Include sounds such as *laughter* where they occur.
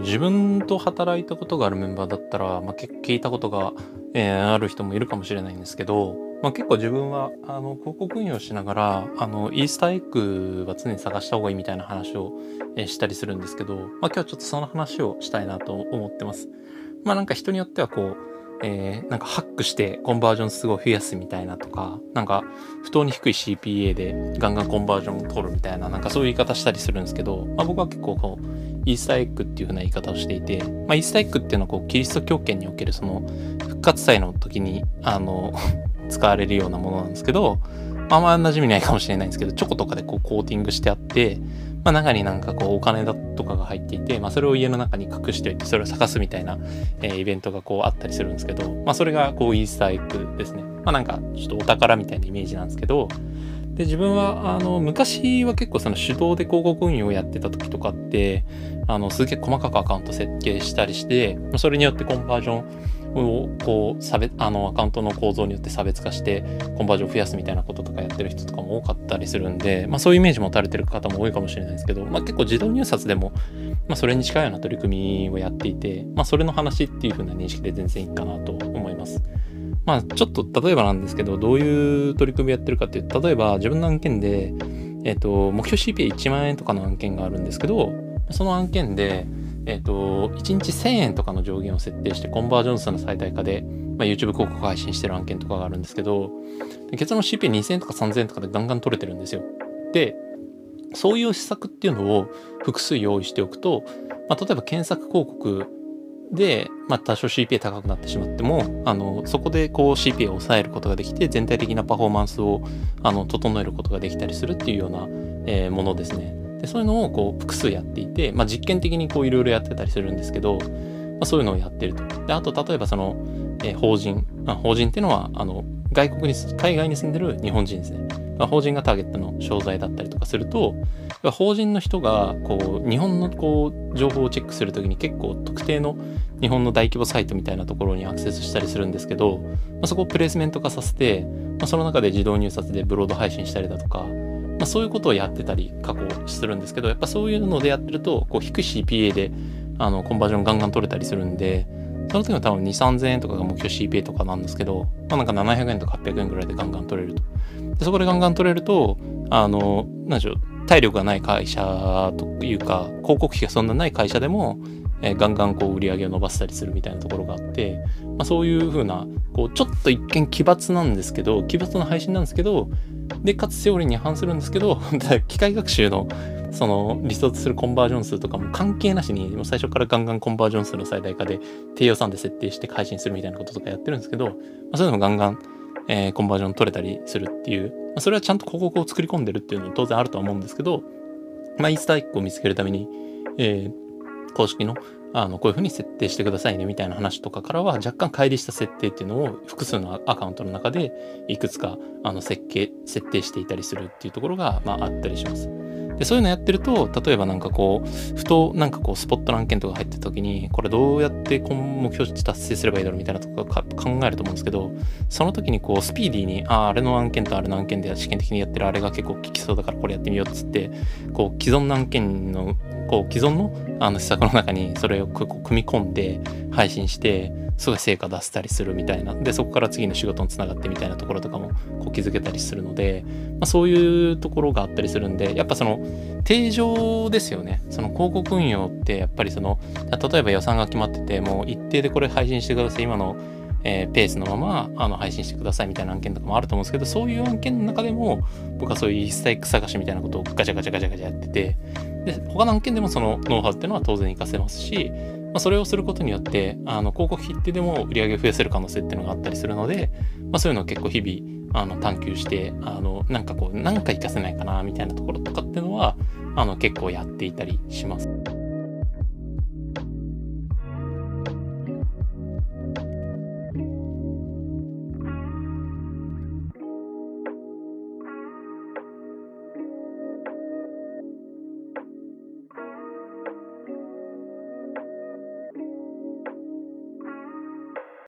自分と働いたことがあるメンバーだったら、まあ、聞いたことが、えー、ある人もいるかもしれないんですけど、まあ、結構自分はあの広告運用しながらあのイースターエッグは常に探した方がいいみたいな話を、えー、したりするんですけど、まあ、今日はちょっとその話をしたいなと思ってます。まあなんか人によってはこうえー、なんかハックしてコンバージョンすごい増やすみたいなとか、なんか不当に低い CPA でガンガンコンバージョンを取るみたいな、なんかそういう言い方したりするんですけど、まあ僕は結構こう、イースターエッグっていう風な言い方をしていて、まあイースターエッグっていうのはこう、キリスト教圏におけるその復活祭の時に、あの *laughs* 使われるようなものなんですけど、まあ、あんま馴染みないかもしれないんですけど、チョコとかでこうコーティングしてあって、まあ、中になんかこうお金だとかが入っていて、まあ、それを家の中に隠しておいてそれを探すみたいな、えー、イベントがこうあったりするんですけど、まあ、それがこうイースターエッグですね。まあ、なんかちょっとお宝みたいなイメージなんですけど、で自分はあの昔は結構その手動で広告運用をやってた時とかってあのすげえ細かくアカウント設計したりしてそれによってコンバージョンをこう差別あのアカウントの構造によって差別化してコンバージョンを増やすみたいなこととかやってる人とかも多かったりするんで、まあ、そういうイメージ持たれてる方も多いかもしれないですけど、まあ、結構自動入札でも、まあ、それに近いような取り組みをやっていて、まあ、それの話っていう風な認識で全然いいかなと思います。まあ、ちょっと例えばなんですけど、どういう取り組みやってるかっていうと、例えば自分の案件で、えっ、ー、と、目標 CPA1 万円とかの案件があるんですけど、その案件で、えっ、ー、と、1日1000円とかの上限を設定して、コンバージョン数の最大化で、まあ、YouTube 広告配信してる案件とかがあるんですけど、結論 CPA2000 円とか3000円とかでガンガン取れてるんですよ。で、そういう施策っていうのを複数用意しておくと、まあ、例えば検索広告で、まあ、多少 CPA 高くなってしまっても、あの、そこでこう CPA を抑えることができて、全体的なパフォーマンスを、あの、整えることができたりするっていうような、えー、ものですね。でそういうのをこう複数やっていて、まあ、実験的にこういろいろやってたりするんですけど、まあ、そういうのをやってると。であと例えばその、えー、法人、まあ、法人っていうのはあの外国に海外に住んでる日本人ですね。法人がターゲットの商材だったりとかすると法人の人がこう日本のこう情報をチェックするときに結構特定の日本の大規模サイトみたいなところにアクセスしたりするんですけど、まあ、そこをプレイスメント化させて、まあ、その中で自動入札でブロード配信したりだとか、まあ、そういうことをやってたり過去するんですけどやっぱそういうのでやってるとこう低い CPA であのコンバージョンガンガン取れたりするんでその時は多分2、3000円とかが目標 CPA とかなんですけど、まあ、なんか700円とか800円ぐらいでガンガン取れると。でそこでガンガン取れると、あの、なんでしょう、体力がない会社というか、広告費がそんなない会社でも、えー、ガンガンこう売り上げを伸ばしたりするみたいなところがあって、まあ、そういう風な、こう、ちょっと一見奇抜なんですけど、奇抜な配信なんですけど、で、かつセオリーに反するんですけど、*laughs* 機械学習のその理想とするコンバージョン数とかも関係なしに、もう最初からガンガンコンバージョン数の最大化で低予算で設定して配信するみたいなこととかやってるんですけど、まあ、そういうのもガンガン、えー、コンバージョン取れたりするっていう、まあ、それはちゃんと広告を作り込んでるっていうのも当然あるとは思うんですけど、まあ、イースターエッグを見つけるために、えー、公式のあのこういうふうに設定してくださいねみたいな話とかからは若干乖離した設定っていうのを複数のアカウントの中でいくつかあの設計設定していたりするっていうところが、まあ、あったりします。で、そういうのやってると、例えばなんかこう、ふとなんかこう、スポットの案件とか入ってた時に、これどうやってこの目標値達成すればいいだろうみたいなとこ考えると思うんですけど、その時にこう、スピーディーに、ああ、あれの案件とあれの案件で試験的にやってるあれが結構効きそうだからこれやってみようっつって、こう、既存の案件の、こう、既存のあの施策の中にそれを組み込んで配信して、すごい成果出せたりするみたいな。でそこから次の仕事につながってみたいなところとかもこう気づけたりするので、まあ、そういうところがあったりするんでやっぱその定常ですよね。その広告運用ってやっぱりその例えば予算が決まっててもう一定でこれ配信してください今のえー、ペースのままあの配信してくださいみたいな案件とかもあると思うんですけどそういう案件の中でも僕はそういう一切探しみたいなことをガチャガチャガチャガチャやっててで他の案件でもそのノウハウっていうのは当然活かせますしあ、それをすることによってあの広告費ってでも売り上げを増やせる可能性っていうのがあったりするので、まあ、そういうのを結構日々あの探求してあのなんかこう何か活かせないかなみたいなところとかっていうのはあの結構やっていたりします。